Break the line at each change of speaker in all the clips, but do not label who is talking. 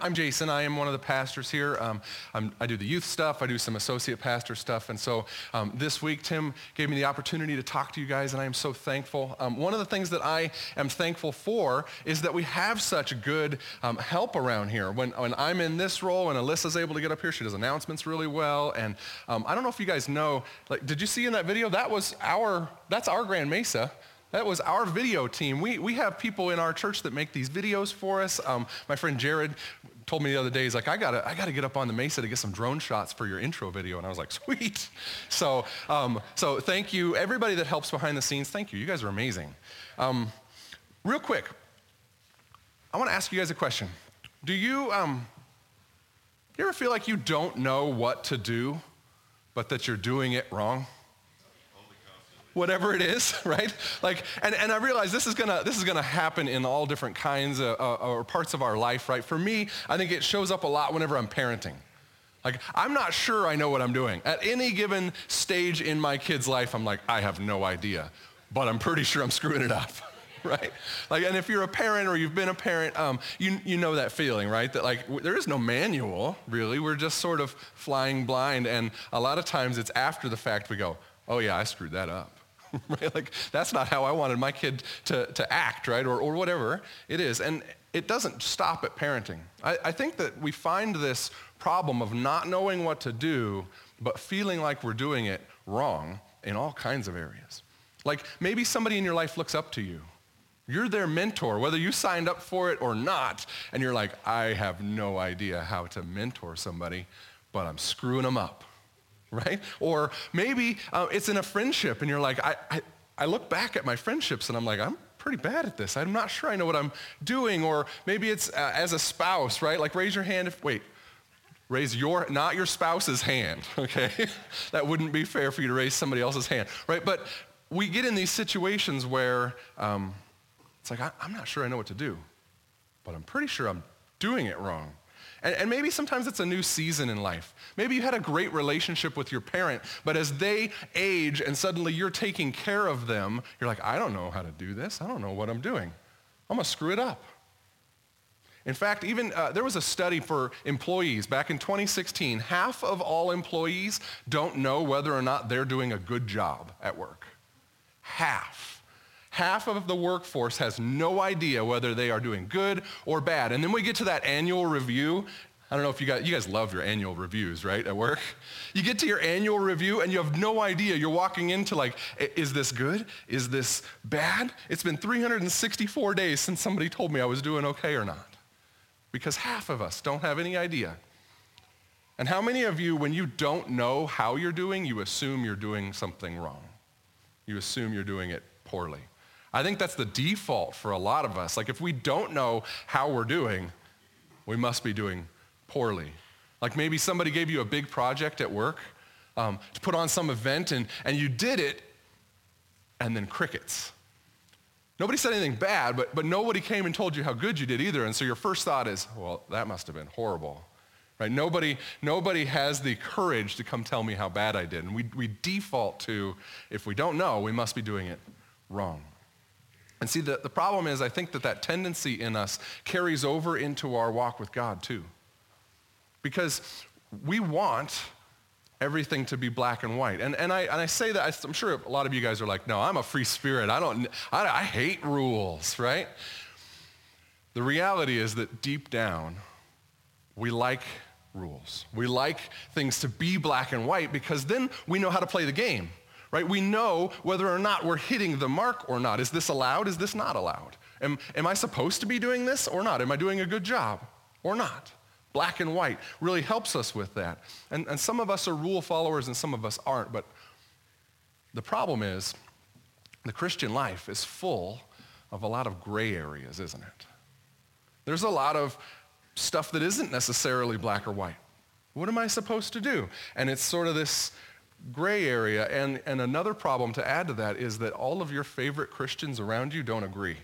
I'm Jason. I am one of the pastors here. Um, i do the youth stuff. I do some associate pastor stuff. And so um, this week, Tim gave me the opportunity to talk to you guys, and I am so thankful. Um, one of the things that I am thankful for is that we have such good um, help around here. When, when I'm in this role and Alyssa's able to get up here, she does announcements really well. And um, I don't know if you guys know, like, did you see in that video? That was our, that's our Grand Mesa. That was our video team. We, we have people in our church that make these videos for us. Um, my friend Jared told me the other day, he's like, I gotta, I gotta get up on the mesa to get some drone shots for your intro video. And I was like, sweet. So, um, so thank you. Everybody that helps behind the scenes, thank you. You guys are amazing. Um, real quick, I wanna ask you guys a question. Do you, um, you ever feel like you don't know what to do, but that you're doing it wrong? Whatever it is, right? Like, and, and I realize this is gonna this is gonna happen in all different kinds of, uh, or parts of our life, right? For me, I think it shows up a lot whenever I'm parenting. Like, I'm not sure I know what I'm doing. At any given stage in my kid's life, I'm like, I have no idea, but I'm pretty sure I'm screwing it up. right? Like, and if you're a parent or you've been a parent, um, you, you know that feeling, right? That like, w- there is no manual, really. We're just sort of flying blind. And a lot of times it's after the fact we go, oh yeah, I screwed that up. right? Like, that's not how I wanted my kid to, to act, right? Or, or whatever it is. And it doesn't stop at parenting. I, I think that we find this problem of not knowing what to do, but feeling like we're doing it wrong in all kinds of areas. Like maybe somebody in your life looks up to you. You're their mentor, whether you signed up for it or not, and you're like, I have no idea how to mentor somebody, but I'm screwing them up right? Or maybe uh, it's in a friendship and you're like, I, I, I look back at my friendships and I'm like, I'm pretty bad at this. I'm not sure I know what I'm doing. Or maybe it's uh, as a spouse, right? Like raise your hand if, wait, raise your, not your spouse's hand, okay? that wouldn't be fair for you to raise somebody else's hand, right? But we get in these situations where um, it's like, I, I'm not sure I know what to do, but I'm pretty sure I'm doing it wrong. And, and, maybe sometimes it's a new season in life. Maybe you had a great relationship with your parent, but as they age and suddenly you're taking care of them, you're like, I don't know how to do this. I don't know what I'm doing. I'm going to screw it up. In fact, even uh, there was a study for employees back in 2016. Half of all employees don't know whether or not they're doing a good job at work. Half half of the workforce has no idea whether they are doing good or bad. And then we get to that annual review. I don't know if you guys, you guys love your annual reviews, right, at work? You get to your annual review and you have no idea. You're walking into like, is this good? Is this bad? It's been 364 days since somebody told me I was doing okay or not. Because half of us don't have any idea. And how many of you, when you don't know how you're doing, you assume you're doing something wrong? You assume you're doing it poorly. I think that's the default for a lot of us. Like if we don't know how we're doing, we must be doing poorly. Like maybe somebody gave you a big project at work um, to put on some event and, and you did it and then crickets. Nobody said anything bad, but, but nobody came and told you how good you did either. And so your first thought is, well, that must have been horrible. Right? Nobody, nobody has the courage to come tell me how bad I did. And we, we default to, if we don't know, we must be doing it wrong. And see, the, the problem is, I think that that tendency in us carries over into our walk with God too. Because we want everything to be black and white. And, and, I, and I say that, I'm sure a lot of you guys are like, no, I'm a free spirit. I don't, I, I hate rules, right? The reality is that deep down, we like rules. We like things to be black and white because then we know how to play the game right? We know whether or not we're hitting the mark or not. Is this allowed? Is this not allowed? Am, am I supposed to be doing this or not? Am I doing a good job or not? Black and white really helps us with that. And, and some of us are rule followers and some of us aren't. But the problem is the Christian life is full of a lot of gray areas, isn't it? There's a lot of stuff that isn't necessarily black or white. What am I supposed to do? And it's sort of this gray area. And, and another problem to add to that is that all of your favorite Christians around you don't agree.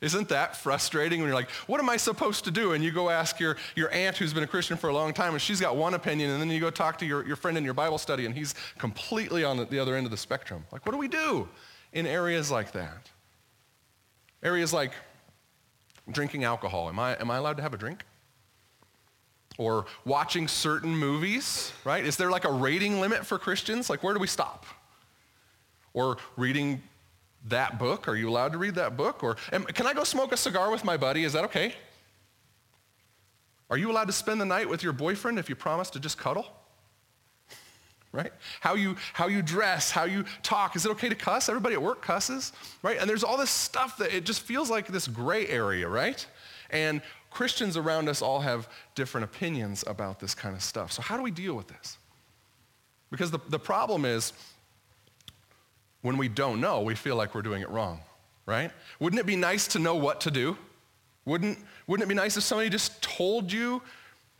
Isn't that frustrating when you're like, what am I supposed to do? And you go ask your, your aunt who's been a Christian for a long time and she's got one opinion and then you go talk to your, your friend in your Bible study and he's completely on the, the other end of the spectrum. Like, what do we do in areas like that? Areas like drinking alcohol. Am I, am I allowed to have a drink? Or watching certain movies, right? Is there like a rating limit for Christians? Like, where do we stop? Or reading that book? Are you allowed to read that book? Or can I go smoke a cigar with my buddy? Is that okay? Are you allowed to spend the night with your boyfriend if you promise to just cuddle? Right? How you, how you dress, how you talk. Is it okay to cuss? Everybody at work cusses, right? And there's all this stuff that it just feels like this gray area, right? And Christians around us all have different opinions about this kind of stuff. So how do we deal with this? Because the, the problem is when we don't know, we feel like we're doing it wrong, right? Wouldn't it be nice to know what to do? Wouldn't, wouldn't it be nice if somebody just told you,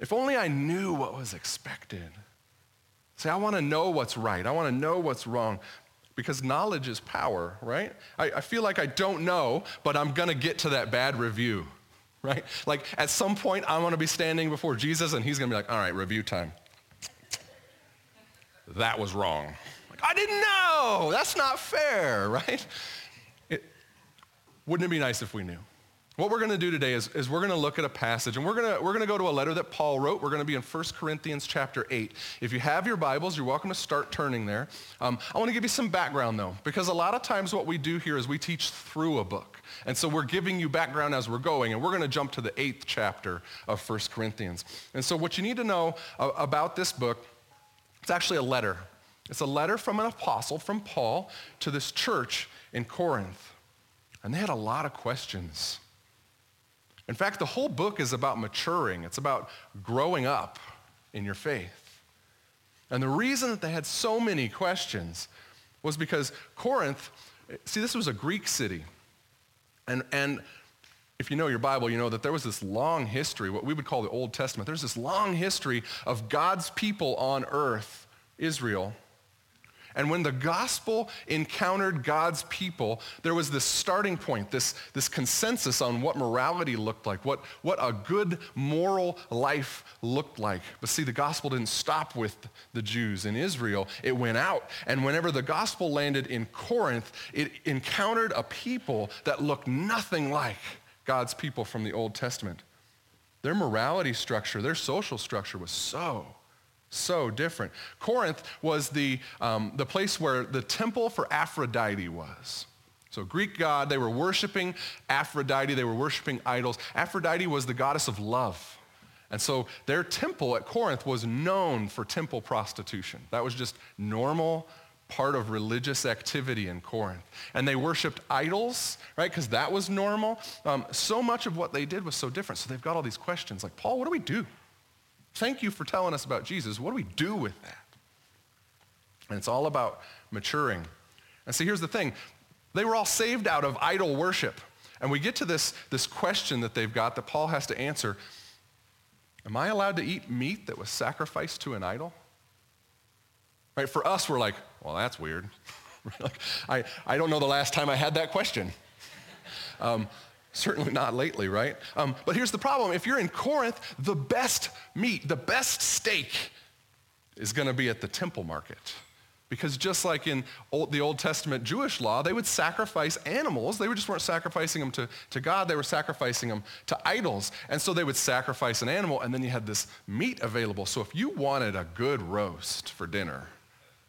if only I knew what was expected? Say, I want to know what's right. I want to know what's wrong because knowledge is power, right? I, I feel like I don't know, but I'm going to get to that bad review, right? Like at some point, I'm going to be standing before Jesus and he's going to be like, all right, review time. That was wrong. Like, I didn't know. That's not fair, right? It, wouldn't it be nice if we knew? What we're going to do today is, is we're going to look at a passage, and we're going to, we're going to go to a letter that Paul wrote. We're going to be in 1 Corinthians chapter 8. If you have your Bibles, you're welcome to start turning there. Um, I want to give you some background, though, because a lot of times what we do here is we teach through a book. And so we're giving you background as we're going, and we're going to jump to the eighth chapter of 1 Corinthians. And so what you need to know uh, about this book, it's actually a letter it's a letter from an apostle, from Paul, to this church in Corinth. And they had a lot of questions. In fact, the whole book is about maturing. It's about growing up in your faith. And the reason that they had so many questions was because Corinth, see, this was a Greek city. And, and if you know your Bible, you know that there was this long history, what we would call the Old Testament. There's this long history of God's people on earth, Israel, and when the gospel encountered God's people, there was this starting point, this, this consensus on what morality looked like, what, what a good moral life looked like. But see, the gospel didn't stop with the Jews in Israel. It went out. And whenever the gospel landed in Corinth, it encountered a people that looked nothing like God's people from the Old Testament. Their morality structure, their social structure was so so different. Corinth was the, um, the place where the temple for Aphrodite was. So Greek god, they were worshiping Aphrodite, they were worshiping idols. Aphrodite was the goddess of love. And so their temple at Corinth was known for temple prostitution. That was just normal part of religious activity in Corinth. And they worshiped idols, right? Because that was normal. Um, so much of what they did was so different. So they've got all these questions like, Paul, what do we do? Thank you for telling us about Jesus. What do we do with that? And it's all about maturing. And see, here's the thing. They were all saved out of idol worship. And we get to this, this question that they've got that Paul has to answer. Am I allowed to eat meat that was sacrificed to an idol? Right? For us, we're like, well, that's weird. like, I, I don't know the last time I had that question. Um, Certainly not lately, right? Um, but here's the problem. If you're in Corinth, the best meat, the best steak is going to be at the temple market. Because just like in old, the Old Testament Jewish law, they would sacrifice animals. They just weren't sacrificing them to, to God, they were sacrificing them to idols. And so they would sacrifice an animal, and then you had this meat available. So if you wanted a good roast for dinner,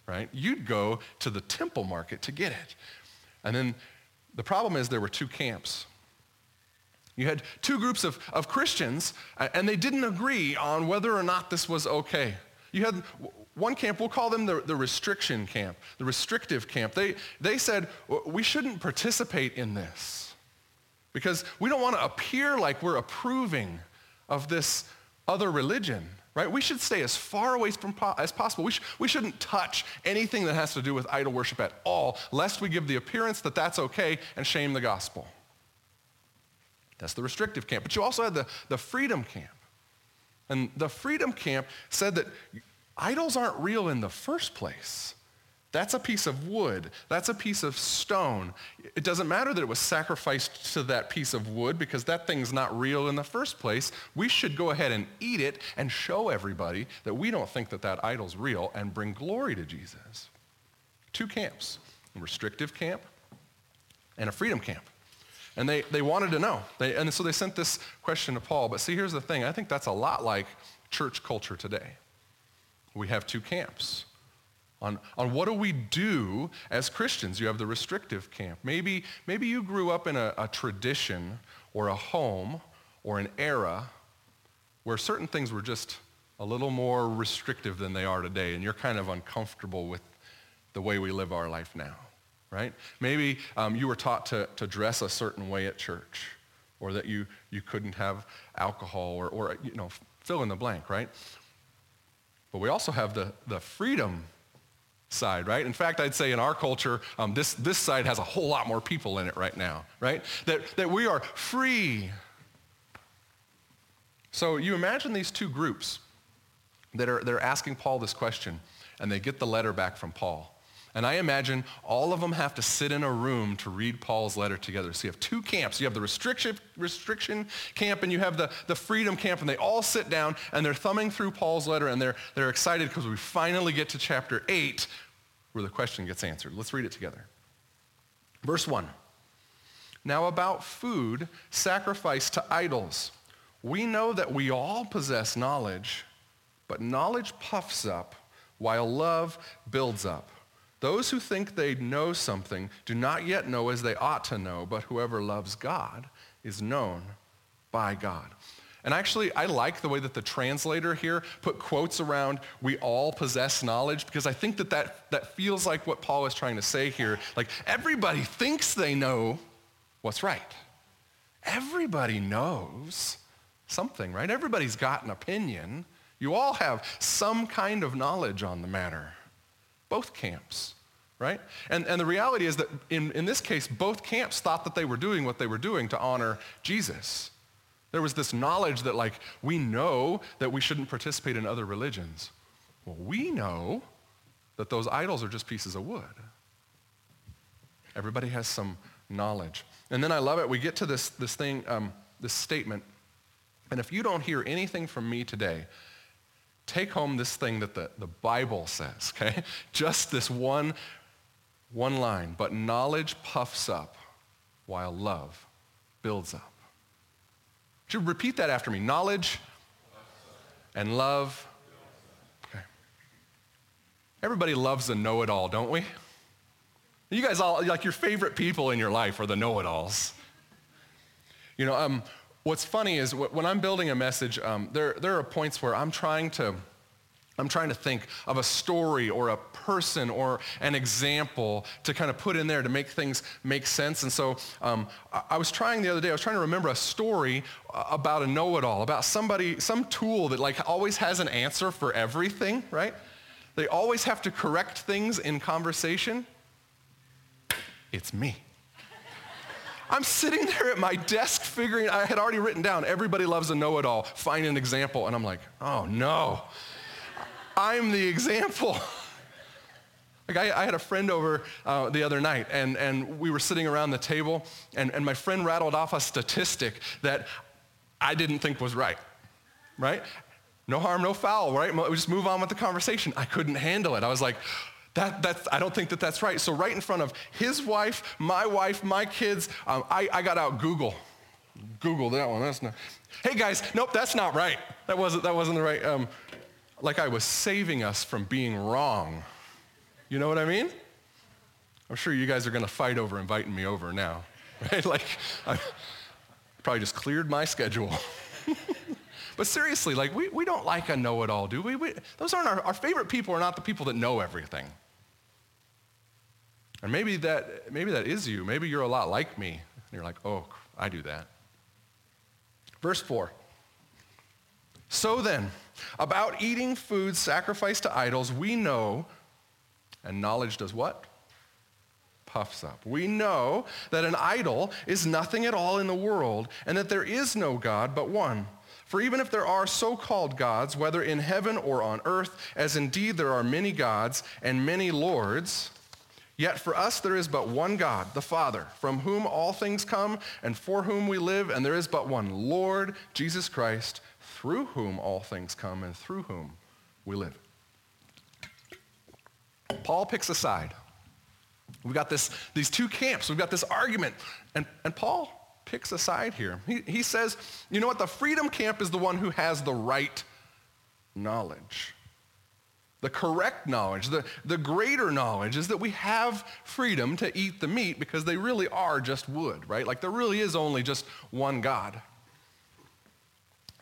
right, you'd go to the temple market to get it. And then the problem is there were two camps. You had two groups of, of Christians, uh, and they didn't agree on whether or not this was okay. You had one camp, we'll call them the, the restriction camp, the restrictive camp. They, they said, we shouldn't participate in this because we don't want to appear like we're approving of this other religion, right? We should stay as far away from po- as possible. We, sh- we shouldn't touch anything that has to do with idol worship at all, lest we give the appearance that that's okay and shame the gospel. That's the restrictive camp. But you also had the, the freedom camp. And the freedom camp said that idols aren't real in the first place. That's a piece of wood. That's a piece of stone. It doesn't matter that it was sacrificed to that piece of wood because that thing's not real in the first place. We should go ahead and eat it and show everybody that we don't think that that idol's real and bring glory to Jesus. Two camps, a restrictive camp and a freedom camp. And they, they wanted to know. They, and so they sent this question to Paul. But see, here's the thing. I think that's a lot like church culture today. We have two camps. On, on what do we do as Christians? You have the restrictive camp. Maybe, maybe you grew up in a, a tradition or a home or an era where certain things were just a little more restrictive than they are today, and you're kind of uncomfortable with the way we live our life now, right? Maybe um, you were taught to, to dress a certain way at church, or that you, you couldn't have alcohol, or, or, you know, fill in the blank, right? But we also have the, the freedom side, right? In fact, I'd say in our culture, um, this, this side has a whole lot more people in it right now, right? That, that we are free. So you imagine these two groups that are they're asking Paul this question, and they get the letter back from Paul. And I imagine all of them have to sit in a room to read Paul's letter together. So you have two camps. You have the restriction, restriction camp and you have the, the freedom camp, and they all sit down and they're thumbing through Paul's letter and they're, they're excited because we finally get to chapter 8 where the question gets answered. Let's read it together. Verse 1. Now about food sacrificed to idols. We know that we all possess knowledge, but knowledge puffs up while love builds up. Those who think they know something do not yet know as they ought to know, but whoever loves God is known by God. And actually, I like the way that the translator here put quotes around, we all possess knowledge, because I think that that, that feels like what Paul is trying to say here. Like, everybody thinks they know what's right. Everybody knows something, right? Everybody's got an opinion. You all have some kind of knowledge on the matter both camps, right? And, and the reality is that in, in this case, both camps thought that they were doing what they were doing to honor Jesus. There was this knowledge that, like, we know that we shouldn't participate in other religions. Well, we know that those idols are just pieces of wood. Everybody has some knowledge. And then I love it. We get to this, this thing, um, this statement. And if you don't hear anything from me today, take home this thing that the, the Bible says, okay? Just this one, one line. But knowledge puffs up while love builds up. Should repeat that after me? Knowledge and love. Okay. Everybody loves a know-it-all, don't we? You guys all, like your favorite people in your life are the know-it-alls. You know, um, what's funny is when I'm building a message, um, there, there are points where I'm trying to, I'm trying to think of a story or a person or an example to kind of put in there to make things make sense. And so um, I was trying the other day, I was trying to remember a story uh, about a know-it-all, about somebody, some tool that like always has an answer for everything, right? They always have to correct things in conversation. It's me. I'm sitting there at my desk figuring, I had already written down, everybody loves a know-it-all, find an example. And I'm like, oh no, I'm the example. Like I, I, had a friend over uh, the other night, and, and we were sitting around the table, and, and my friend rattled off a statistic that I didn't think was right, right? No harm, no foul, right? We just move on with the conversation. I couldn't handle it. I was like, that, that's, I don't think that that's right. So right in front of his wife, my wife, my kids, um, I, I got out Google. Google that one. That's not. Hey guys, nope, that's not right. That wasn't that wasn't the right. Um, like I was saving us from being wrong. You know what I mean? I'm sure you guys are going to fight over inviting me over now, right? Like I probably just cleared my schedule. But seriously, like we, we don't like a know-it-all, do we? we those aren't our, our favorite people are not the people that know everything. And maybe that, maybe that is you. Maybe you're a lot like me. And you're like, oh, I do that. Verse 4. So then, about eating food sacrificed to idols, we know, and knowledge does what? Puffs up. We know that an idol is nothing at all in the world, and that there is no God but one. For even if there are so-called gods, whether in heaven or on earth, as indeed there are many gods and many lords, Yet for us there is but one God, the Father, from whom all things come and for whom we live, and there is but one Lord, Jesus Christ, through whom all things come and through whom we live. Paul picks a side. We've got this, these two camps. We've got this argument. And, and Paul, picks a side here. He, he says, you know what? The freedom camp is the one who has the right knowledge. The correct knowledge, the, the greater knowledge is that we have freedom to eat the meat because they really are just wood, right? Like there really is only just one God.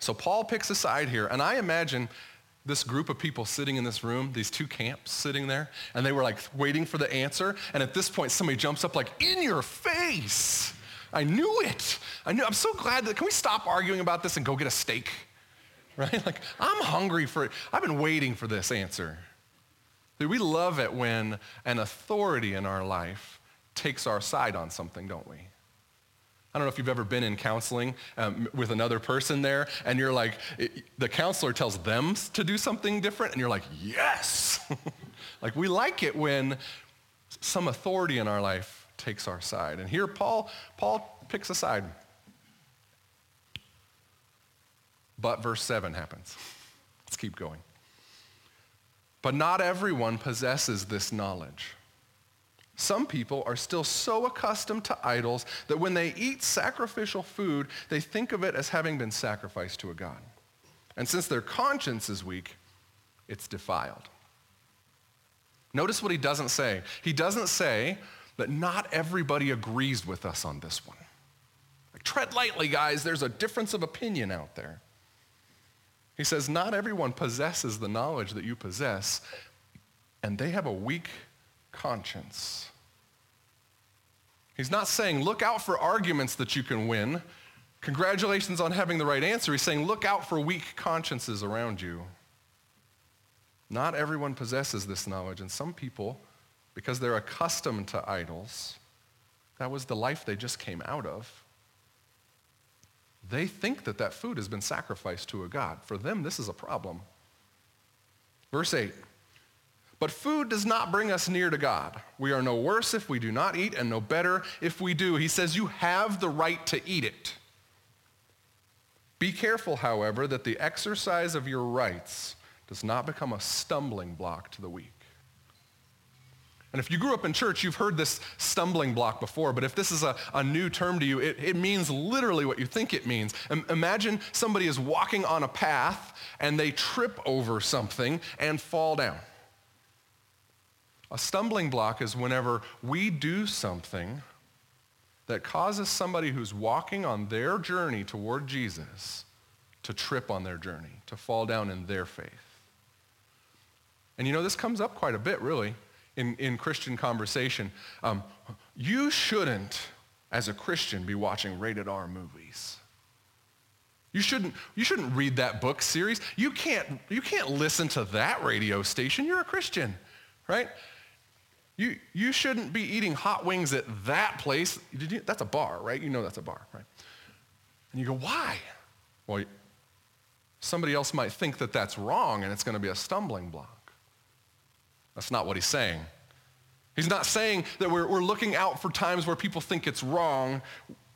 So Paul picks a side here, and I imagine this group of people sitting in this room, these two camps sitting there, and they were like waiting for the answer. And at this point, somebody jumps up like, in your face. I knew it. I knew. I'm so glad that, can we stop arguing about this and go get a steak? Right? Like, I'm hungry for it. I've been waiting for this answer. We love it when an authority in our life takes our side on something, don't we? I don't know if you've ever been in counseling um, with another person there, and you're like, it, the counselor tells them to do something different, and you're like, yes. like, we like it when some authority in our life takes our side. And here, Paul, Paul picks a side. But verse 7 happens. Let's keep going. But not everyone possesses this knowledge. Some people are still so accustomed to idols that when they eat sacrificial food, they think of it as having been sacrificed to a god. And since their conscience is weak, it's defiled. Notice what he doesn't say. He doesn't say that not everybody agrees with us on this one. Like, tread lightly, guys. There's a difference of opinion out there. He says, not everyone possesses the knowledge that you possess, and they have a weak conscience. He's not saying, look out for arguments that you can win. Congratulations on having the right answer. He's saying, look out for weak consciences around you. Not everyone possesses this knowledge, and some people, because they're accustomed to idols, that was the life they just came out of. They think that that food has been sacrificed to a God. For them, this is a problem. Verse 8 but food does not bring us near to God. We are no worse if we do not eat and no better if we do. He says you have the right to eat it. Be careful, however, that the exercise of your rights does not become a stumbling block to the weak. And if you grew up in church, you've heard this stumbling block before, but if this is a, a new term to you, it, it means literally what you think it means. Imagine somebody is walking on a path and they trip over something and fall down. A stumbling block is whenever we do something that causes somebody who's walking on their journey toward Jesus to trip on their journey, to fall down in their faith. And you know, this comes up quite a bit, really, in, in Christian conversation. Um, you shouldn't, as a Christian, be watching rated R movies. You shouldn't, you shouldn't read that book series. You can't, you can't listen to that radio station. You're a Christian, right? You, you shouldn't be eating hot wings at that place. You, that's a bar, right? You know that's a bar, right? And you go, why? Well, somebody else might think that that's wrong and it's going to be a stumbling block. That's not what he's saying. He's not saying that we're, we're looking out for times where people think it's wrong.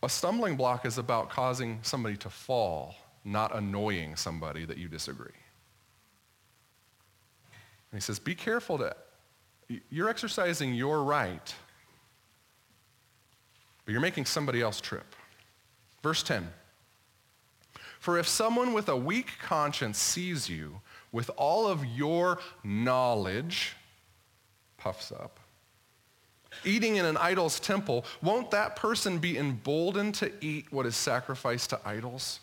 A stumbling block is about causing somebody to fall, not annoying somebody that you disagree. And he says, be careful to you're exercising your right, but you're making somebody else trip. Verse 10. For if someone with a weak conscience sees you with all of your knowledge, puffs up, eating in an idol's temple, won't that person be emboldened to eat what is sacrificed to idols?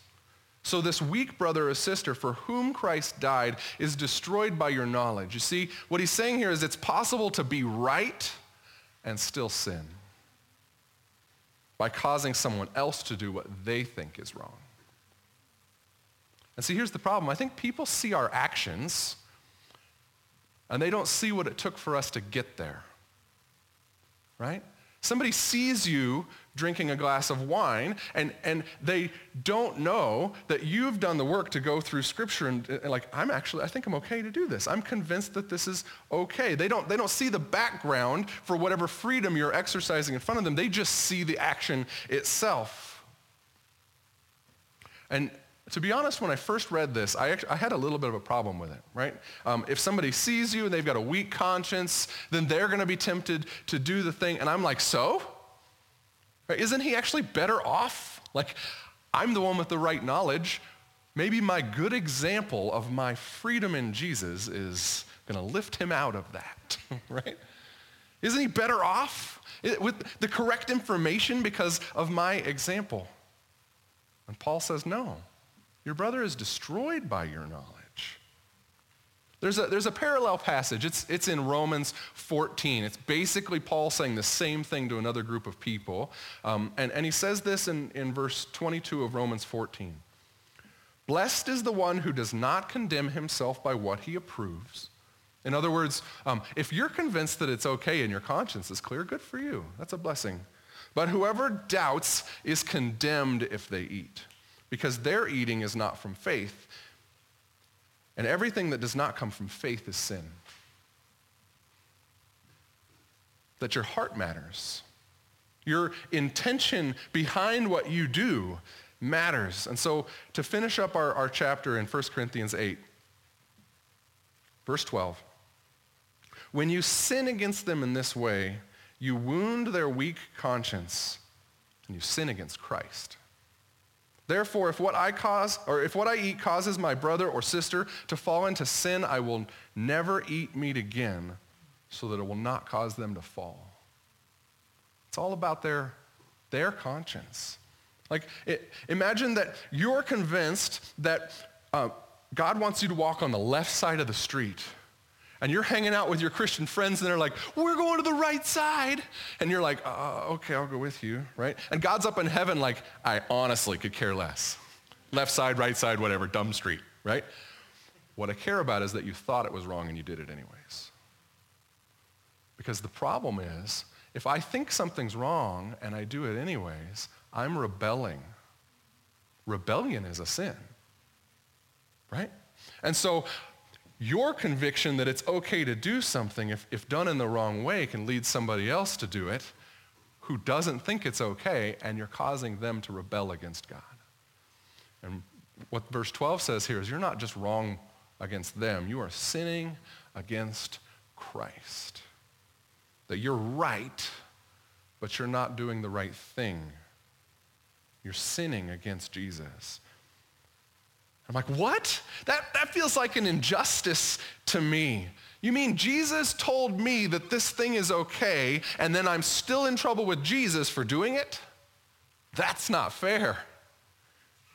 So this weak brother or sister for whom Christ died is destroyed by your knowledge. You see, what he's saying here is it's possible to be right and still sin by causing someone else to do what they think is wrong. And see, here's the problem. I think people see our actions and they don't see what it took for us to get there. Right? Somebody sees you drinking a glass of wine and, and they don't know that you've done the work to go through scripture and, and, like i'm actually i think i'm okay to do this. I'm convinced that this is okay. They don't they don't see the background for whatever freedom you're exercising in front of them. They just see the action itself. And to be honest, when I first read this, I, actually, I had a little bit of a problem with it, right? Um, if somebody sees you and they've got a weak conscience, then they're going to be tempted to do the thing. And I'm like, so? Right? Isn't he actually better off? Like, I'm the one with the right knowledge. Maybe my good example of my freedom in Jesus is going to lift him out of that, right? Isn't he better off with the correct information because of my example? And Paul says, no, your brother is destroyed by your knowledge. There's a, there's a parallel passage. It's, it's in Romans 14. It's basically Paul saying the same thing to another group of people. Um, and, and he says this in, in verse 22 of Romans 14. Blessed is the one who does not condemn himself by what he approves. In other words, um, if you're convinced that it's okay and your conscience is clear, good for you. That's a blessing. But whoever doubts is condemned if they eat, because their eating is not from faith. And everything that does not come from faith is sin. That your heart matters. Your intention behind what you do matters. And so to finish up our, our chapter in 1 Corinthians 8, verse 12, when you sin against them in this way, you wound their weak conscience and you sin against Christ. Therefore, if what I cause or if what I eat causes my brother or sister to fall into sin, I will never eat meat again so that it will not cause them to fall. It's all about their, their conscience. Like, it, imagine that you're convinced that uh, God wants you to walk on the left side of the street and you're hanging out with your Christian friends and they're like, we're going to the right side. And you're like, uh, okay, I'll go with you, right? And God's up in heaven like, I honestly could care less. Left side, right side, whatever, dumb street, right? What I care about is that you thought it was wrong and you did it anyways. Because the problem is, if I think something's wrong and I do it anyways, I'm rebelling. Rebellion is a sin, right? And so your conviction that it's okay to do something, if, if done in the wrong way, can lead somebody else to do it who doesn't think it's okay, and you're causing them to rebel against God. And what verse 12 says here is you're not just wrong against them, you are sinning against Christ. That you're right, but you're not doing the right thing. You're sinning against Jesus. I'm like, what? That, that feels like an injustice to me. You mean Jesus told me that this thing is okay, and then I'm still in trouble with Jesus for doing it? That's not fair.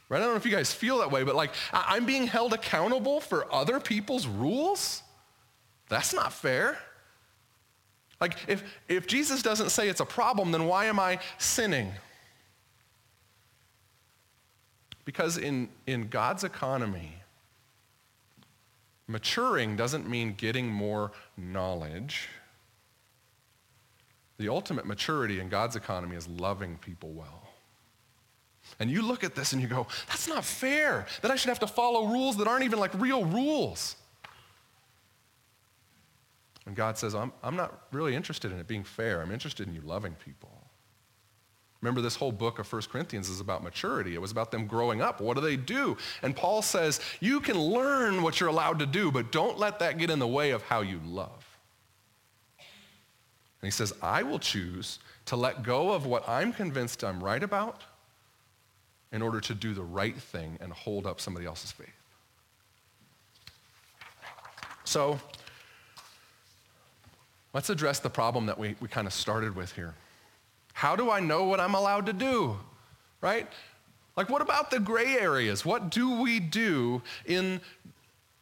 Right? I don't know if you guys feel that way, but like, I'm being held accountable for other people's rules? That's not fair. Like, if, if Jesus doesn't say it's a problem, then why am I sinning? Because in, in God's economy, maturing doesn't mean getting more knowledge. The ultimate maturity in God's economy is loving people well. And you look at this and you go, that's not fair that I should have to follow rules that aren't even like real rules. And God says, I'm, I'm not really interested in it being fair. I'm interested in you loving people. Remember, this whole book of 1 Corinthians is about maturity. It was about them growing up. What do they do? And Paul says, you can learn what you're allowed to do, but don't let that get in the way of how you love. And he says, I will choose to let go of what I'm convinced I'm right about in order to do the right thing and hold up somebody else's faith. So let's address the problem that we, we kind of started with here. How do I know what I'm allowed to do? Right? Like, what about the gray areas? What do we do in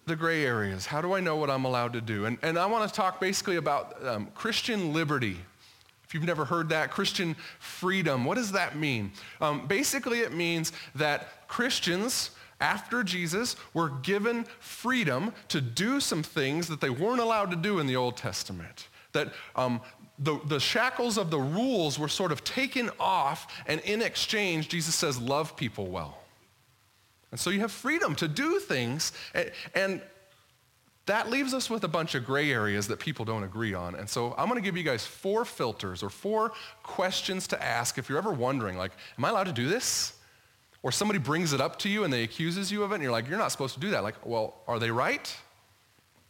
the gray areas? How do I know what I'm allowed to do? And, and I want to talk basically about um, Christian liberty. If you've never heard that, Christian freedom, what does that mean? Um, basically, it means that Christians, after Jesus, were given freedom to do some things that they weren't allowed to do in the Old Testament. That um, the, the shackles of the rules were sort of taken off, and in exchange, Jesus says, love people well. And so you have freedom to do things, and, and that leaves us with a bunch of gray areas that people don't agree on. And so I'm going to give you guys four filters or four questions to ask if you're ever wondering, like, am I allowed to do this? Or somebody brings it up to you and they accuses you of it, and you're like, you're not supposed to do that. Like, well, are they right?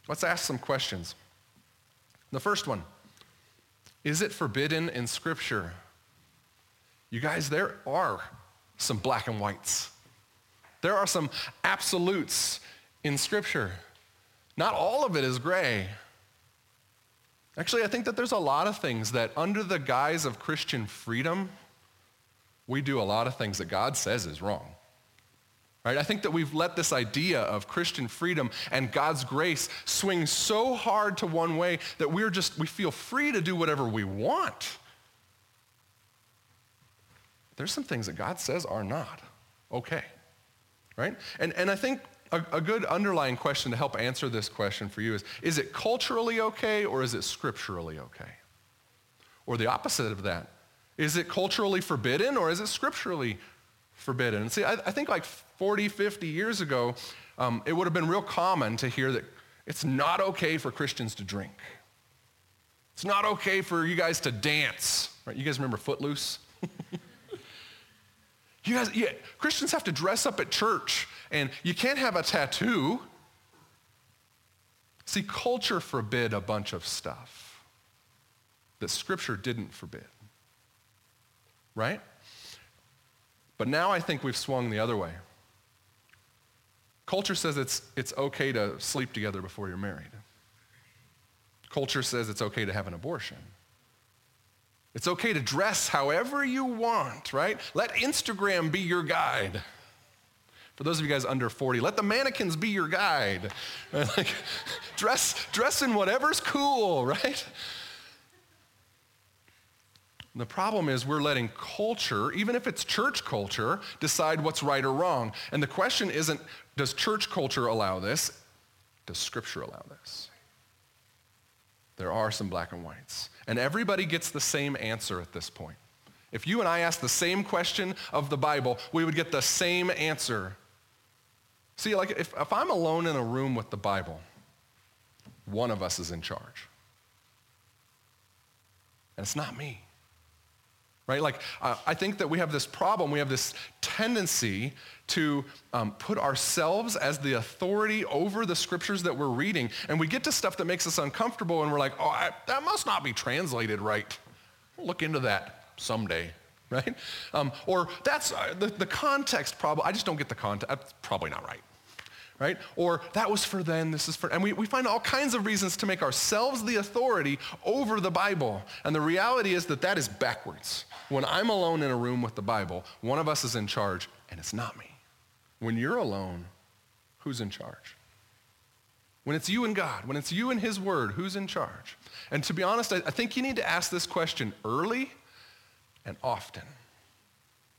Let's ask some questions. The first one, is it forbidden in Scripture? You guys, there are some black and whites. There are some absolutes in Scripture. Not all of it is gray. Actually, I think that there's a lot of things that, under the guise of Christian freedom, we do a lot of things that God says is wrong. Right? I think that we've let this idea of Christian freedom and God's grace swing so hard to one way that we're just, we feel free to do whatever we want. There's some things that God says are not okay. Right? And, and I think a, a good underlying question to help answer this question for you is, is it culturally okay or is it scripturally okay? Or the opposite of that. Is it culturally forbidden or is it scripturally forbidden? See, I, I think like 40, 50 years ago, um, it would have been real common to hear that it's not okay for Christians to drink. It's not okay for you guys to dance. Right? You guys remember Footloose? you guys, yeah, Christians have to dress up at church and you can't have a tattoo. See, culture forbid a bunch of stuff that Scripture didn't forbid. Right? But now I think we've swung the other way. Culture says it's, it's okay to sleep together before you're married. Culture says it's okay to have an abortion. It's okay to dress however you want, right? Let Instagram be your guide. For those of you guys under 40, let the mannequins be your guide. Like, dress, dress in whatever's cool, right? The problem is we're letting culture, even if it's church culture, decide what's right or wrong. And the question isn't, does church culture allow this? Does Scripture allow this? There are some black and whites. And everybody gets the same answer at this point. If you and I ask the same question of the Bible, we would get the same answer See, like if, if I'm alone in a room with the Bible, one of us is in charge. And it's not me. Right? Like, uh, I think that we have this problem. We have this tendency to um, put ourselves as the authority over the scriptures that we're reading. And we get to stuff that makes us uncomfortable, and we're like, oh, I, that must not be translated right. We'll look into that someday. Right? Um, or that's uh, the, the context problem. I just don't get the context. Probably not right right? Or that was for then, this is for, and we, we find all kinds of reasons to make ourselves the authority over the Bible. And the reality is that that is backwards. When I'm alone in a room with the Bible, one of us is in charge, and it's not me. When you're alone, who's in charge? When it's you and God, when it's you and His Word, who's in charge? And to be honest, I, I think you need to ask this question early and often.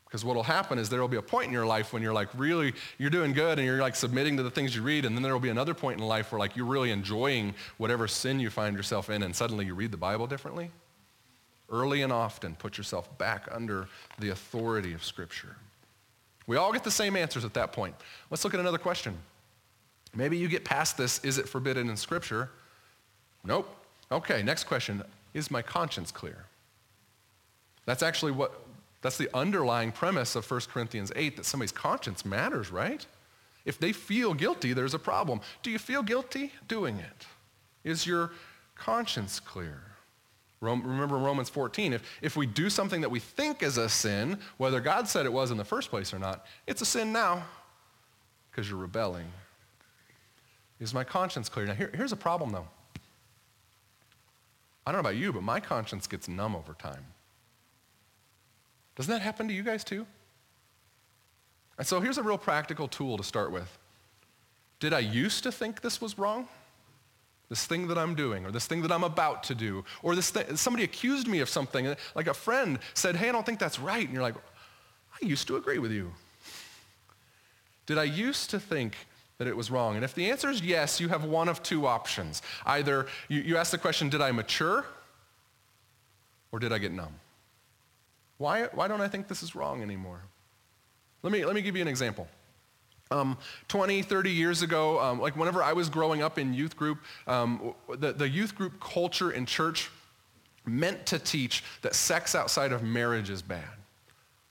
Because what will happen is there will be a point in your life when you're like really, you're doing good and you're like submitting to the things you read. And then there will be another point in life where like you're really enjoying whatever sin you find yourself in and suddenly you read the Bible differently. Early and often, put yourself back under the authority of Scripture. We all get the same answers at that point. Let's look at another question. Maybe you get past this, is it forbidden in Scripture? Nope. Okay, next question. Is my conscience clear? That's actually what that's the underlying premise of 1 Corinthians 8 that somebody's conscience matters, right? If they feel guilty, there's a problem. Do you feel guilty doing it? Is your conscience clear? Remember Romans 14. If, if we do something that we think is a sin, whether God said it was in the first place or not, it's a sin now because you're rebelling. Is my conscience clear? Now, here, here's a problem, though. I don't know about you, but my conscience gets numb over time. Doesn't that happen to you guys too? And so here's a real practical tool to start with. Did I used to think this was wrong? This thing that I'm doing, or this thing that I'm about to do, or this thing, somebody accused me of something, like a friend said, hey, I don't think that's right. And you're like, I used to agree with you. Did I used to think that it was wrong? And if the answer is yes, you have one of two options. Either you, you ask the question, did I mature? Or did I get numb? Why, why don't I think this is wrong anymore? Let me, let me give you an example. Um, 20, 30 years ago, um, like whenever I was growing up in youth group, um, the, the youth group culture in church meant to teach that sex outside of marriage is bad.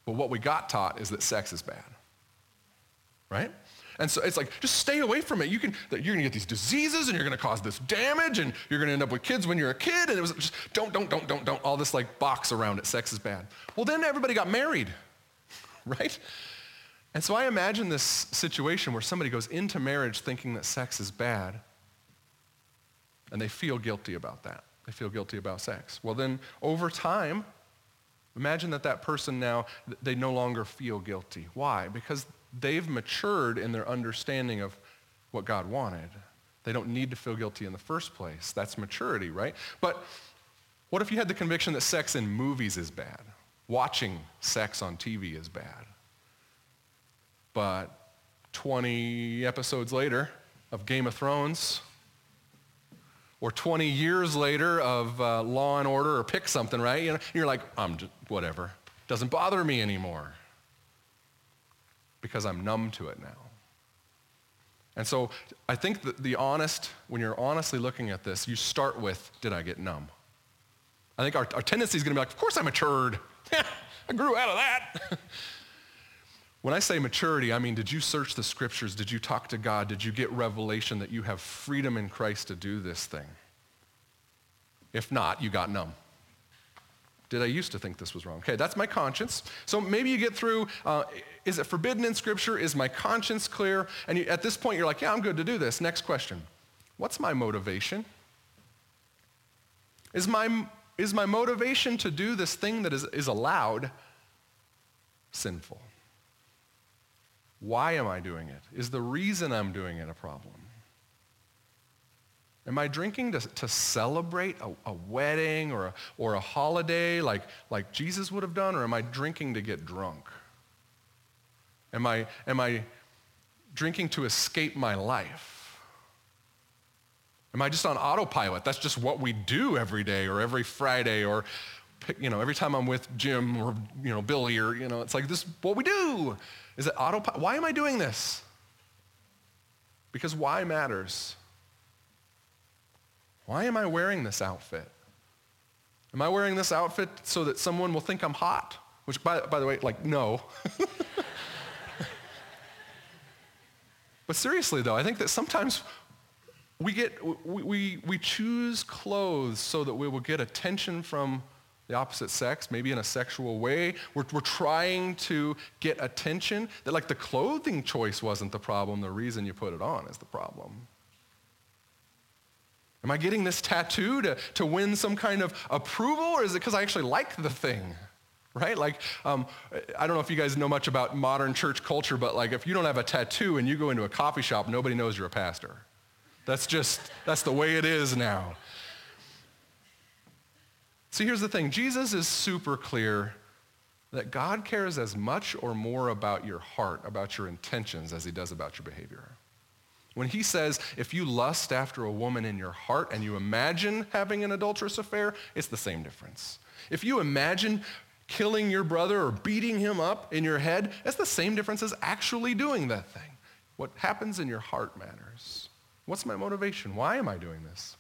But what we got taught is that sex is bad. Right? And so it's like, just stay away from it. You can, you're going to get these diseases and you're going to cause this damage and you're going to end up with kids when you're a kid. And it was just, don't, don't, don't, don't, don't, all this like box around it. Sex is bad. Well, then everybody got married, right? And so I imagine this situation where somebody goes into marriage thinking that sex is bad, and they feel guilty about that. They feel guilty about sex. Well, then over time, imagine that that person now, they no longer feel guilty. Why? Because they've matured in their understanding of what God wanted. They don't need to feel guilty in the first place. That's maturity, right? But what if you had the conviction that sex in movies is bad? Watching sex on TV is bad. But 20 episodes later of Game of Thrones, or 20 years later of uh, Law and Order, or pick something, right? You know, you're like, I'm just, whatever. Doesn't bother me anymore because I'm numb to it now. And so I think that the honest, when you're honestly looking at this, you start with, did I get numb? I think our, our tendency is going to be like, of course I matured. I grew out of that. when I say maturity, I mean, did you search the scriptures? Did you talk to God? Did you get revelation that you have freedom in Christ to do this thing? If not, you got numb. Did I used to think this was wrong? Okay, that's my conscience. So maybe you get through, uh, is it forbidden in Scripture? Is my conscience clear? And you, at this point, you're like, yeah, I'm good to do this. Next question. What's my motivation? Is my, is my motivation to do this thing that is, is allowed sinful? Why am I doing it? Is the reason I'm doing it a problem? Am I drinking to, to celebrate a, a wedding or a, or a holiday like, like Jesus would have done, or am I drinking to get drunk? Am I, am I drinking to escape my life? Am I just on autopilot? That's just what we do every day or every Friday or you know, every time I'm with Jim or you know, Billy or you know, it's like this what we do. Is it autopilot? Why am I doing this? Because why matters. Why am I wearing this outfit? Am I wearing this outfit so that someone will think I'm hot? Which, by, by the way, like, no. but seriously, though, I think that sometimes we, get, we, we, we choose clothes so that we will get attention from the opposite sex, maybe in a sexual way. We're, we're trying to get attention. That like the clothing choice wasn't the problem. The reason you put it on is the problem. Am I getting this tattoo to, to win some kind of approval, or is it because I actually like the thing? Right? Like, um, I don't know if you guys know much about modern church culture, but like if you don't have a tattoo and you go into a coffee shop, nobody knows you're a pastor. That's just, that's the way it is now. See, here's the thing. Jesus is super clear that God cares as much or more about your heart, about your intentions, as he does about your behavior. When he says, if you lust after a woman in your heart and you imagine having an adulterous affair, it's the same difference. If you imagine killing your brother or beating him up in your head, that's the same difference as actually doing that thing. What happens in your heart matters. What's my motivation? Why am I doing this?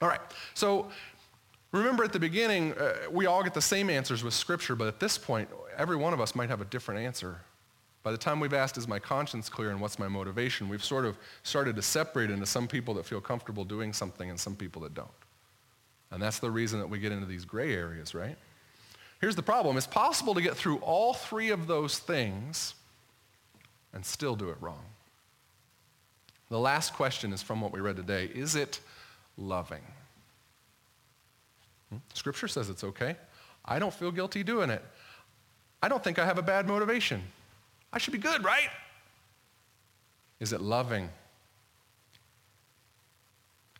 All right, so remember at the beginning, uh, we all get the same answers with Scripture, but at this point, every one of us might have a different answer by the time we've asked, is my conscience clear and what's my motivation, we've sort of started to separate into some people that feel comfortable doing something and some people that don't. And that's the reason that we get into these gray areas, right? Here's the problem. It's possible to get through all three of those things and still do it wrong. The last question is from what we read today. Is it loving? Hmm? Scripture says it's okay. I don't feel guilty doing it. I don't think I have a bad motivation. I should be good, right? Is it loving?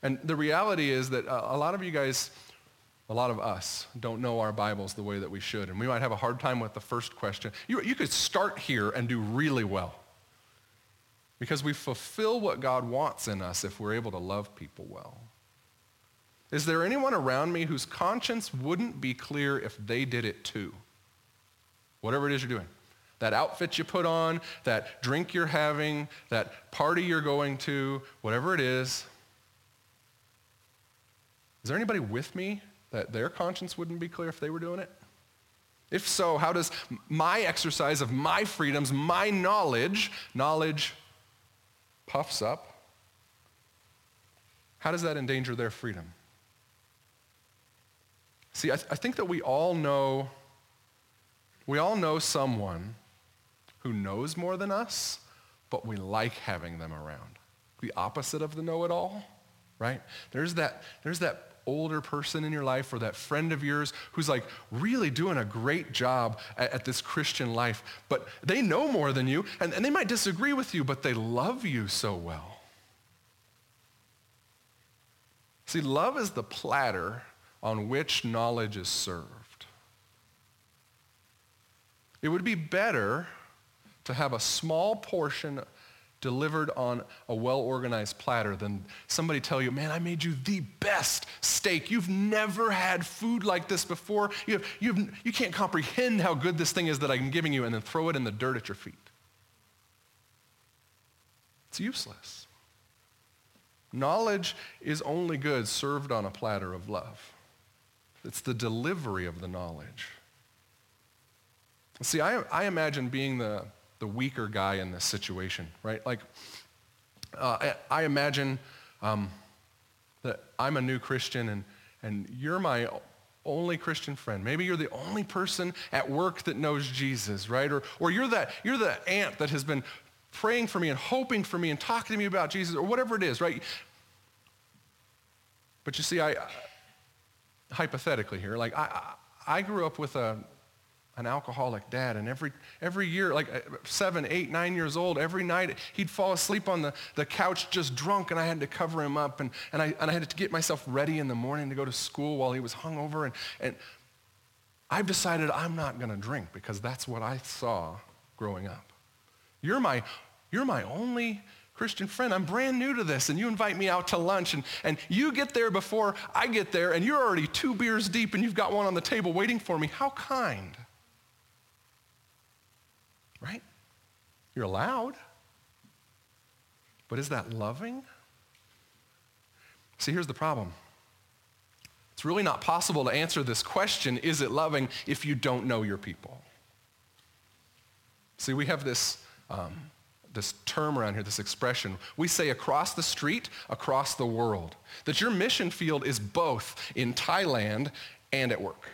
And the reality is that a lot of you guys, a lot of us, don't know our Bibles the way that we should. And we might have a hard time with the first question. You, you could start here and do really well. Because we fulfill what God wants in us if we're able to love people well. Is there anyone around me whose conscience wouldn't be clear if they did it too? Whatever it is you're doing that outfit you put on, that drink you're having, that party you're going to, whatever it is. Is there anybody with me that their conscience wouldn't be clear if they were doing it? If so, how does my exercise of my freedoms, my knowledge, knowledge puffs up, how does that endanger their freedom? See, I, th- I think that we all know We all know someone who knows more than us, but we like having them around. The opposite of the know-it-all, right? There's that, there's that older person in your life or that friend of yours who's like really doing a great job at, at this Christian life, but they know more than you, and, and they might disagree with you, but they love you so well. See, love is the platter on which knowledge is served. It would be better to have a small portion delivered on a well-organized platter than somebody tell you, man, I made you the best steak. You've never had food like this before. You, have, you, have, you can't comprehend how good this thing is that I'm giving you and then throw it in the dirt at your feet. It's useless. Knowledge is only good served on a platter of love. It's the delivery of the knowledge. See, I, I imagine being the, the weaker guy in this situation, right? Like, uh, I, I, imagine um, that I'm a new Christian and, and you're my only Christian friend. Maybe you're the only person at work that knows Jesus, right? Or, or you're, that, you're the aunt that has been praying for me and hoping for me and talking to me about Jesus or whatever it is, right? But you see, I, hypothetically here, like I, I grew up with a, an alcoholic dad. And every, every year, like uh, seven, eight, nine years old, every night he'd fall asleep on the, the couch just drunk and I had to cover him up. And, and, I, and I had to get myself ready in the morning to go to school while he was hungover. And, and I've decided I'm not going to drink because that's what I saw growing up. You're my, you're my only Christian friend, I'm brand new to this, and you invite me out to lunch, and, and you get there before I get there, and you're already two beers deep, and you've got one on the table waiting for me. How kind right? You're allowed. But is that loving? See, here's the problem. It's really not possible to answer this question, is it loving, if you don't know your people. See, we have this, um, this term around here, this expression. We say across the street, across the world. That your mission field is both in Thailand and at work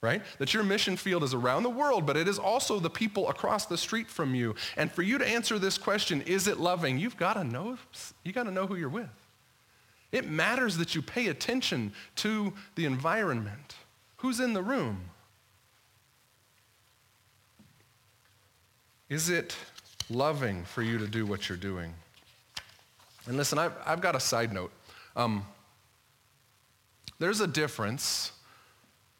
right? That your mission field is around the world, but it is also the people across the street from you. And for you to answer this question, is it loving? You've got to know, you got to know who you're with. It matters that you pay attention to the environment. Who's in the room? Is it loving for you to do what you're doing? And listen, I've, I've got a side note. Um, there's a difference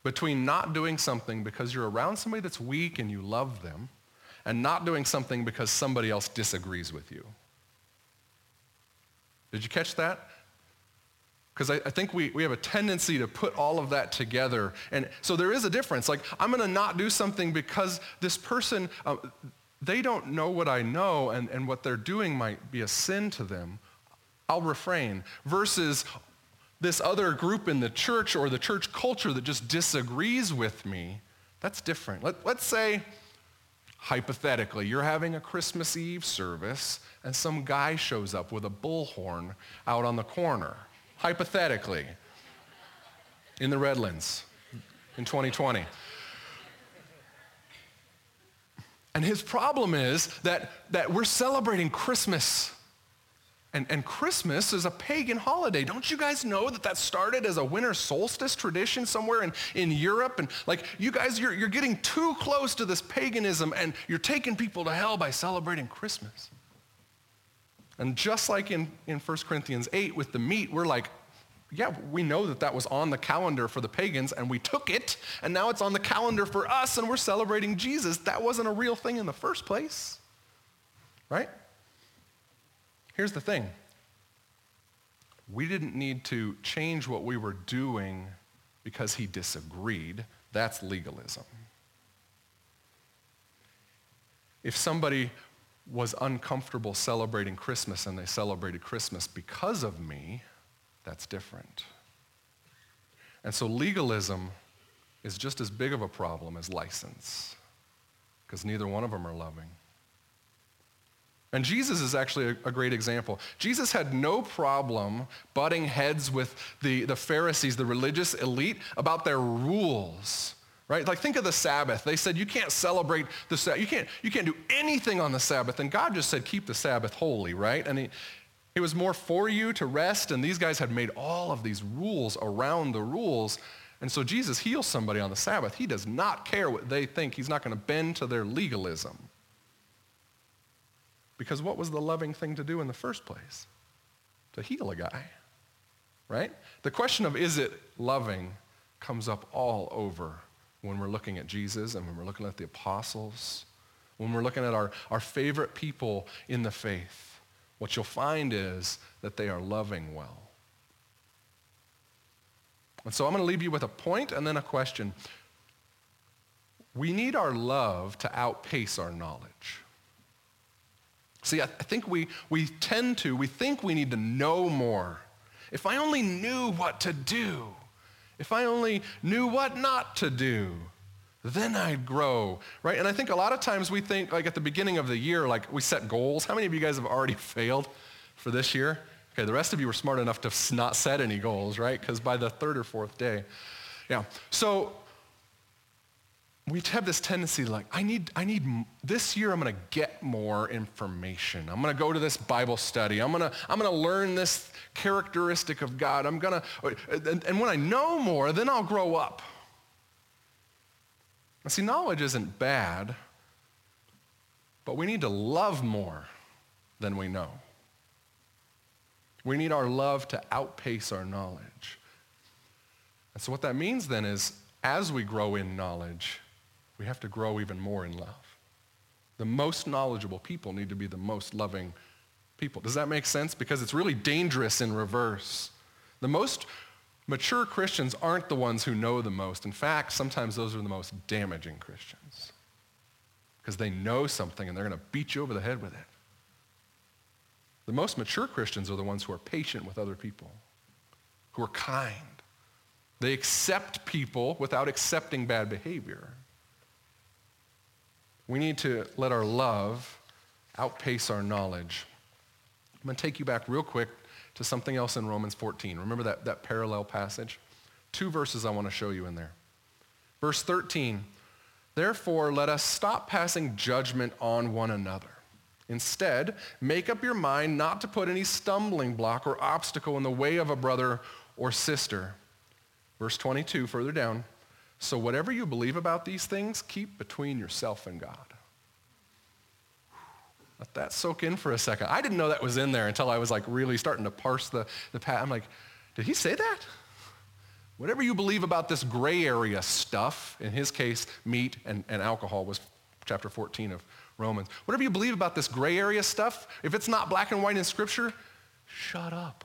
between not doing something because you're around somebody that's weak and you love them and not doing something because somebody else disagrees with you. Did you catch that? Because I, I, think we, we have a tendency to put all of that together. And so there is a difference. Like, I'm going to not do something because this person, uh, they don't know what I know, and, and what they're doing might be a sin to them. I'll refrain. Versus, this other group in the church or the church culture that just disagrees with me, that's different. Let, let's say, hypothetically, you're having a Christmas Eve service and some guy shows up with a bullhorn out on the corner. Hypothetically, in the Redlands in 2020. And his problem is that, that we're celebrating Christmas and, and Christmas is a pagan holiday. Don't you guys know that that started as a winter solstice tradition somewhere in, in Europe? And like, you guys, you're, you're getting too close to this paganism and you're taking people to hell by celebrating Christmas. And just like in, in 1 Corinthians 8 with the meat, we're like, yeah, we know that that was on the calendar for the pagans and we took it and now it's on the calendar for us and we're celebrating Jesus. That wasn't a real thing in the first place, right? Here's the thing. We didn't need to change what we were doing because he disagreed. That's legalism. If somebody was uncomfortable celebrating Christmas and they celebrated Christmas because of me, that's different. And so legalism is just as big of a problem as license because neither one of them are loving. And Jesus is actually a, a, great example. Jesus had no problem butting heads with the, the Pharisees, the religious elite, about their rules. right? Like think of the Sabbath. They said you can't celebrate the Sabbath. You can't, you can't do anything on the Sabbath. And God just said keep the Sabbath holy, right? And he, it was more for you to rest. And these guys had made all of these rules around the rules. And so Jesus heals somebody on the Sabbath. He does not care what they think. He's not going to bend to their legalism. Because what was the loving thing to do in the first place? To heal a guy, right? The question of is it loving comes up all over when we're looking at Jesus and when we're looking at the apostles, when we're looking at our, our favorite people in the faith. What you'll find is that they are loving well. And so I'm going to leave you with a point and then a question. We need our love to outpace our knowledge. See, I, think we, we tend to, we think we need to know more. If I only knew what to do, if I only knew what not to do, then I'd grow, right? And I think a lot of times we think, like at the beginning of the year, like we set goals. How many of you guys have already failed for this year? Okay, the rest of you were smart enough to not set any goals, right? Because by the third or fourth day, yeah. So we have this tendency like, I need, I need, this year I'm going to get more information. I'm going to go to this Bible study. I'm going to, I'm going to learn this characteristic of God. I'm going to, and, and when I know more, then I'll grow up. Now see, knowledge isn't bad, but we need to love more than we know. We need our love to outpace our knowledge. And so what that means then is as we grow in knowledge, we have to grow even more in love. The most knowledgeable people need to be the most loving people. Does that make sense? Because it's really dangerous in reverse. The most mature Christians aren't the ones who know the most. In fact, sometimes those are the most damaging Christians because they know something and they're going to beat you over the head with it. The most mature Christians are the ones who are patient with other people, who are kind. They accept people without accepting bad behavior. We need to let our love outpace our knowledge. I'm going to take you back real quick to something else in Romans 14. Remember that, that parallel passage? Two verses I want to show you in there. Verse 13, therefore let us stop passing judgment on one another. Instead, make up your mind not to put any stumbling block or obstacle in the way of a brother or sister. Verse 22, further down, so whatever you believe about these things, keep between yourself and God. Let that soak in for a second. I didn't know that was in there until I was like really starting to parse the, the path. I'm like, did he say that? Whatever you believe about this gray area stuff, in his case, meat and, and alcohol was chapter 14 of Romans. Whatever you believe about this gray area stuff, if it's not black and white in Scripture, shut up.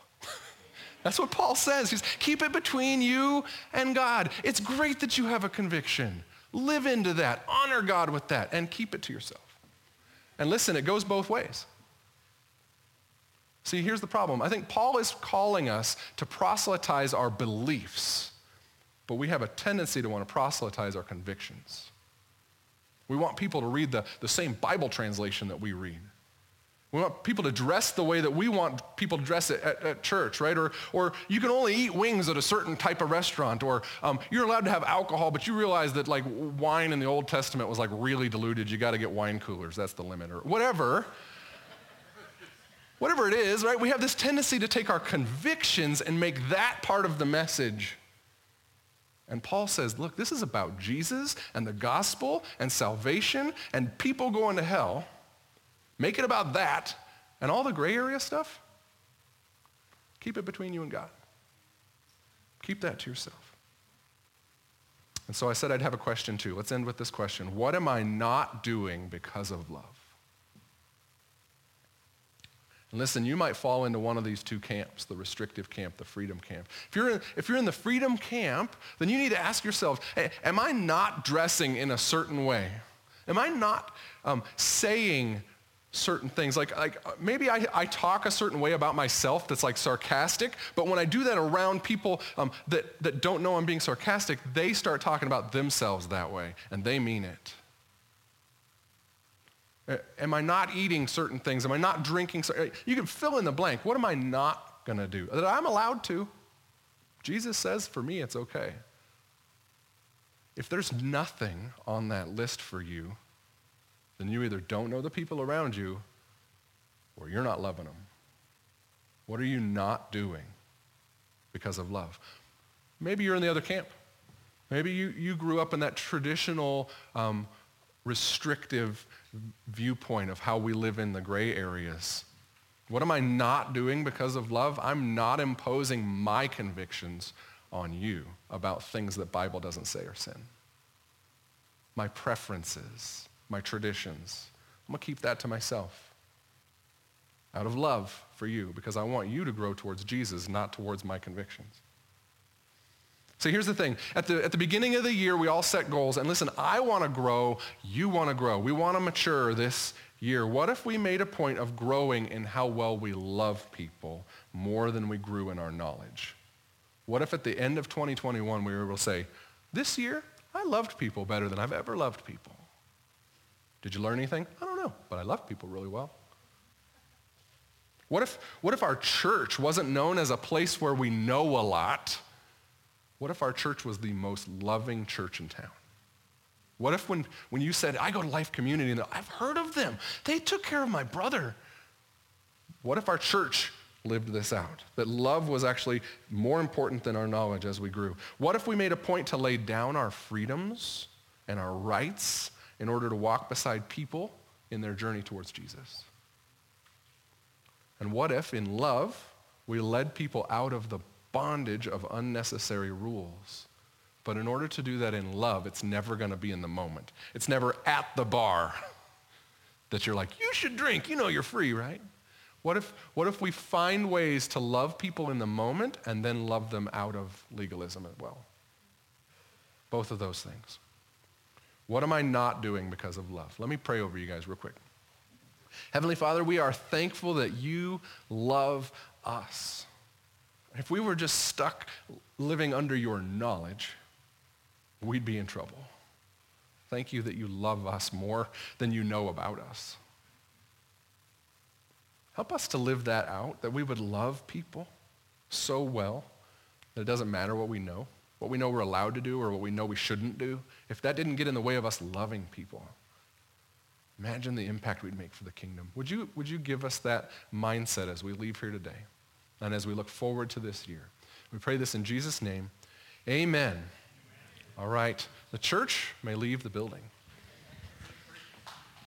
That's what Paul says. He's keep it between you and God. It's great that you have a conviction. Live into that. Honor God with that and keep it to yourself. And listen, it goes both ways. See, here's the problem. I think Paul is calling us to proselytize our beliefs, but we have a tendency to want to proselytize our convictions. We want people to read the, the same Bible translation that we read. We want people to dress the way that we want people to dress at, at, at church, right? Or, or you can only eat wings at a certain type of restaurant. Or um, you're allowed to have alcohol, but you realize that like wine in the Old Testament was like really diluted. You got to get wine coolers. That's the limit. Or whatever. whatever it is, right? We have this tendency to take our convictions and make that part of the message. And Paul says, look, this is about Jesus and the gospel and salvation and people going to hell. Make it about that. And all the gray area stuff, keep it between you and God. Keep that to yourself. And so I said I'd have a question too. Let's end with this question. What am I not doing because of love? And listen, you might fall into one of these two camps, the restrictive camp, the freedom camp. If you're in, if you're in the freedom camp, then you need to ask yourself, am I not dressing in a certain way? Am I not um, saying certain things. Like, like maybe I, I talk a certain way about myself that's like sarcastic, but when I do that around people um, that, that don't know I'm being sarcastic, they start talking about themselves that way, and they mean it. Am I not eating certain things? Am I not drinking? So you can fill in the blank. What am I not going to do? That I'm allowed to. Jesus says for me it's okay. if there's nothing on that list for you, then you either don't know the people around you or you're not loving them. What are you not doing because of love? Maybe you're in the other camp. Maybe you, you grew up in that traditional um, restrictive viewpoint of how we live in the gray areas. What am I not doing because of love? I'm not imposing my convictions on you about things that Bible doesn't say are sin. My preferences, my traditions. I'm going to keep that to myself out of love for you because I want you to grow towards Jesus, not towards my convictions. So here's the thing. At the, at the beginning of the year, we all set goals. And listen, I want to grow. You want to grow. We want to mature this year. What if we made a point of growing in how well we love people more than we grew in our knowledge? What if at the end of 2021 we were able to say, this year, I loved people better than I've ever loved people. Did you learn anything? I don't know, but I love people really well. What if, what if our church wasn't known as a place where we know a lot? What if our church was the most loving church in town? What if when, when you said, I go to Life Community and I've heard of them. They took care of my brother. What if our church lived this out? That love was actually more important than our knowledge as we grew. What if we made a point to lay down our freedoms and our rights in order to walk beside people in their journey towards Jesus? And what if in love we led people out of the bondage of unnecessary rules? But in order to do that in love, it's never going to be in the moment. It's never at the bar that you're like, you should drink. You know you're free, right? What if, what if we find ways to love people in the moment and then love them out of legalism as well? Both of those things. What am I not doing because of love? Let me pray over you guys real quick. Heavenly Father, we are thankful that you love us. If we were just stuck living under your knowledge, we'd be in trouble. Thank you that you love us more than you know about us. Help us to live that out, that we would love people so well that it doesn't matter what we know, what we know we're allowed to do or what we know we shouldn't do. If that didn't get in the way of us loving people, imagine the impact we'd make for the kingdom. Would you, would you give us that mindset as we leave here today and as we look forward to this year? We pray this in Jesus' name. Amen. All right. The church may leave the building.